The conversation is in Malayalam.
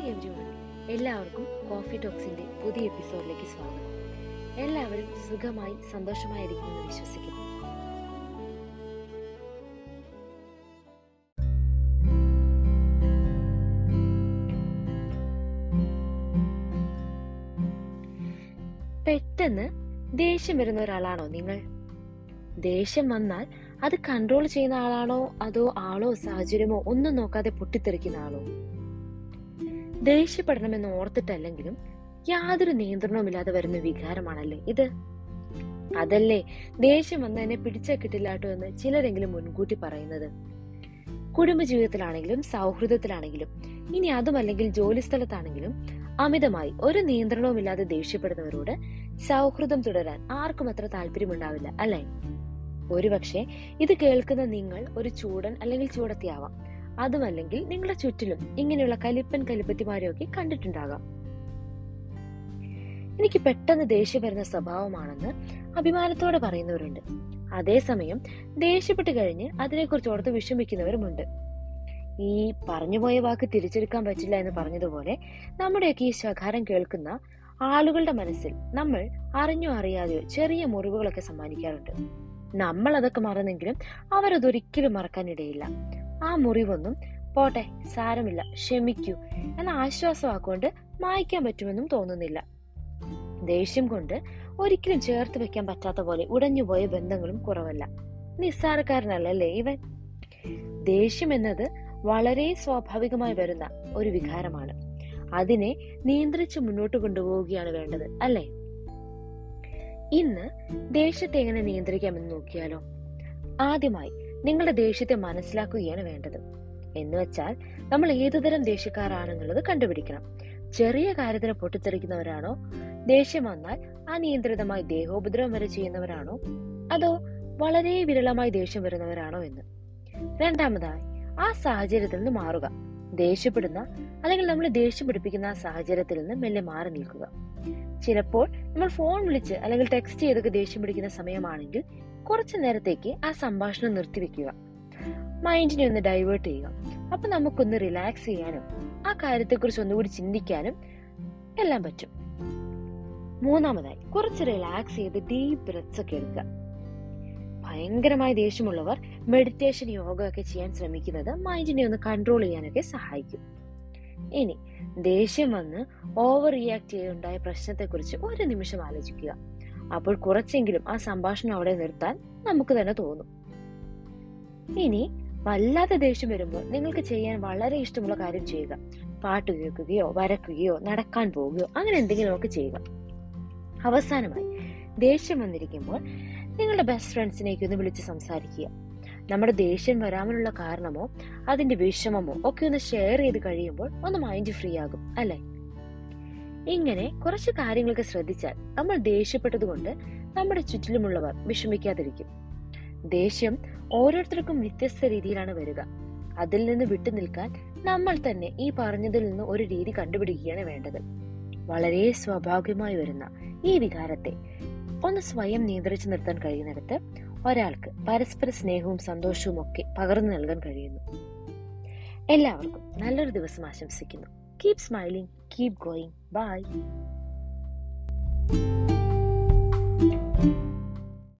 ഹായ് എവ്രി വൺ എല്ലാവർക്കും കോഫി ടോക്സിന്റെ പുതിയ എപ്പിസോഡിലേക്ക് സ്വാഗതം. എല്ലാവരും സുഖമായി സന്തോഷമായിരിക്കുമെന്ന് വിശ്വസിക്കുന്നു. പെട്ടെന്ന് ദേഷ്യം വരുന്ന ഒരാളാണോ നിങ്ങൾ? ദേഷ്യം വന്നാൽ അത് കൺട്രോൾ ചെയ്യുന്ന ആളാണോ? അതോ ആളോ സാഹചര്യമോ ഒന്നും നോക്കാതെ പൊട്ടിത്തെറിക്കുന്ന ആളോ? ദേഷ്യപ്പെടണമെന്ന് ഓർത്തിട്ടല്ലെങ്കിലും യാതൊരു നിയന്ത്രണവുമില്ലാതെ വരുന്ന വികാരമാണല്ലേ ഇത്? അതല്ലേ ദേഷ്യം വന്ന് എന്നെ പിടിച്ചാ കിട്ടില്ലാട്ടോ എന്ന് ചിലരെങ്കിലും മുൻകൂട്ടി പറയുന്നത്. കുടുംബജീവിതത്തിലാണെങ്കിലും സൗഹൃദത്തിലാണെങ്കിലും ഇനി അതുമല്ലെങ്കിൽ ജോലി സ്ഥലത്താണെങ്കിലും അമിതമായി ഒരു നിയന്ത്രണവുമില്ലാതെ ദേഷ്യപ്പെടുന്നവരോട് സൗഹൃദം തുടരാൻ ആർക്കും അത്ര താല്പര്യമുണ്ടാവില്ല അല്ലേ? ഒരുപക്ഷെ ഇത് കേൾക്കുന്ന നിങ്ങൾ ഒരു ചൂടൻ അല്ലെങ്കിൽ ചൂടത്തിയാവാം. അതുമല്ലെങ്കിൽ നിങ്ങളുടെ ചുറ്റിലും ഇങ്ങനെയുള്ള കലിപ്പൻ കലിപ്പത്തിമാരെയൊക്കെ കണ്ടിട്ടുണ്ടാകാം. എനിക്ക് പെട്ടെന്ന് ദേഷ്യം വരുന്ന സ്വഭാവമാണെന്ന് അഭിമാനത്തോടെ പറയുന്നവരുണ്ട്. അതേസമയം ദേഷ്യപ്പെട്ട് കഴിഞ്ഞ് അതിനെക്കുറിച്ച് ഓർത്ത് വിഷമിക്കുന്നവരുമുണ്ട്. ഈ പറഞ്ഞുപോയ വാക്ക് തിരിച്ചെടുക്കാൻ പറ്റില്ല എന്ന് പറഞ്ഞതുപോലെ നമ്മുടെയൊക്കെ ഈ ശകാരം കേൾക്കുന്ന ആളുകളുടെ മനസ്സിൽ നമ്മൾ അറിഞ്ഞോ അറിയാതെയോ ചെറിയ മുറിവുകളൊക്കെ സമ്മാനിക്കാറുണ്ട്. നമ്മൾ അതൊക്കെ മറന്നെങ്കിലും അവരതൊരിക്കലും മറക്കാനിടയില്ല. ആ മുറിവൊന്നും പോട്ടെ സാരമില്ല ക്ഷമിക്കൂ. എന്ന ആശ്വാസമാക്കൊണ്ട് മായ്ക്കാൻ പറ്റുമെന്നും തോന്നുന്നില്ല. ദേഷ്യം കൊണ്ട് ഒരിക്കലും ചേർത്ത് വെക്കാൻ പറ്റാത്ത പോലെ ഉടഞ്ഞുപോയ ബന്ധങ്ങളും കുറവല്ല. നിസ്സാരക്കാരനല്ലേ ഇവൻ? ദേഷ്യം എന്നത് വളരെ സ്വാഭാവികമായി വരുന്ന ഒരു വികാരമാണ്. അതിനെ നിയന്ത്രിച്ച് മുന്നോട്ട് കൊണ്ടുപോവുകയാണ് വേണ്ടത് അല്ലേ? ഇന്ന് ദേഷ്യത്തെ എങ്ങനെ നിയന്ത്രിക്കാമെന്ന് നോക്കിയാലോ? ആദ്യമായി നിങ്ങളുടെ ദേഷ്യത്തെ മനസ്സിലാക്കുകയാണ് വേണ്ടത്. എന്ന് വെച്ചാൽ നമ്മൾ ഏതുതരം ദേഷ്യക്കാരാണെന്നുള്ളത് കണ്ടുപിടിക്കണം. ചെറിയ കാര്യത്തിന് പൊട്ടിത്തെറിക്കുന്നവരാണോ? ദേഷ്യം വന്നാൽ അനിയന്ത്രിതമായി ദേഹോപദ്രവം വരെ ചെയ്യുന്നവരാണോ? അതോ വളരെ വിരളമായി ദേഷ്യം വരുന്നവരാണോ എന്ന്? രണ്ടാമതായി ആ സാഹചര്യത്തിൽ നിന്ന് മാറുക. ദേഷ്യപ്പെടുന്ന അല്ലെങ്കിൽ നമ്മൾ ദേഷ്യം പിടിപ്പിക്കുന്ന ആ സാഹചര്യത്തിൽ നിന്ന് മെല്ലെ മാറി നിൽക്കുക. ചിലപ്പോൾ നമ്മൾ ഫോൺ വിളിച്ച് അല്ലെങ്കിൽ ടെക്സ്റ്റ് ചെയ്തൊക്കെ ദേഷ്യം പിടിക്കുന്ന സമയമാണെങ്കിൽ കുറച്ചു നേരത്തേക്ക് ആ സംഭാഷണം നിർത്തിവെക്കുക. മൈൻഡിനെ ഒന്ന് ഡൈവേർട്ട് ചെയ്യുക. അപ്പൊ നമുക്കൊന്ന് റിലാക്സ് ചെയ്യാനും ആ കാര്യത്തെക്കുറിച്ച് ഒന്നുകൂടി ചിന്തിക്കാനും എല്ലാം പറ്റും. മൂന്നാമതായി കുറച്ച് റിലാക്സ് ചെയ്ത് ഡീപ് ബ്രെത്ത്സ് ഒക്കെ എടുക്കുക. ഭയങ്കരമായ ദേഷ്യമുള്ളവർ മെഡിറ്റേഷൻ യോഗ ഒക്കെ ചെയ്യാൻ ശ്രമിക്കുന്നത് മൈൻഡിനെ ഒന്ന് കൺട്രോൾ ചെയ്യാനൊക്കെ സഹായിക്കും. ഇനി ദേഷ്യം വന്ന് ഓവർ റിയാക്ട് ചെയ്തുണ്ടായ പ്രശ്നത്തെക്കുറിച്ച് ഒരു നിമിഷം ആലോചിക്കുക. അപ്പോൾ കുറച്ചെങ്കിലും ആ സംഭാഷണം അവിടെ നിർത്താൻ നമുക്ക് തന്നെ തോന്നും. ഇനി വല്ലാതെ ദേഷ്യം വരുമ്പോൾ നിങ്ങൾക്ക് ചെയ്യാൻ വളരെ ഇഷ്ടമുള്ള കാര്യം ചെയ്യുക. പാട്ട് കേൾക്കുകയോ വരക്കുകയോ നടക്കാൻ പോവുകയോ അങ്ങനെ എന്തെങ്കിലും ഒക്കെ ചെയ്യുക. അവസാനമായി ദേഷ്യം വന്നിരിക്കുമ്പോൾ നിങ്ങളുടെ ബെസ്റ്റ് ഫ്രണ്ട്സിനേക്ക് ഒന്ന് വിളിച്ച് സംസാരിക്കുക. നമ്മുടെ ദേഷ്യം വരാമെന്നുള്ള കാരണമോ അതിന്റെ വിഷമമോ ഒക്കെ ഒന്ന് ഷെയർ ചെയ്ത് കഴിയുമ്പോൾ ഒന്ന് മൈൻഡ് ഫ്രീ ആകും അല്ലെ? ഇങ്ങനെ കുറച്ച് കാര്യങ്ങളൊക്കെ ശ്രദ്ധിച്ചാൽ നമ്മൾ ദേഷ്യപ്പെട്ടതുകൊണ്ട് നമ്മുടെ ചുറ്റിലുമുള്ളവർ വിഷമിക്കാതിരിക്കും. ദേഷ്യം ഓരോരുത്തർക്കും വ്യത്യസ്ത രീതിയിലാണ് വരിക. അതിൽ നിന്ന് വിട്ടു നിൽക്കാൻ നമ്മൾ തന്നെ ഈ പറഞ്ഞതിൽ നിന്ന് ഒരു രീതി കണ്ടുപിടിക്കുകയാണ് വേണ്ടത്. വളരെ സ്വാഭാവികമായി വരുന്ന ഈ വികാരത്തെ ഒന്ന് സ്വയം നിയന്ത്രിച്ചു നിർത്താൻ കഴിയുന്നിടത്ത് ഒരാൾക്ക് പരസ്പര സ്നേഹവും സന്തോഷവും ഒക്കെ പകർന്നു നൽകാൻ കഴിയുന്നു. എല്ലാവർക്കും നല്ലൊരു ദിവസം ആശംസിക്കുന്നു. Keep smiling, keep going. Bye.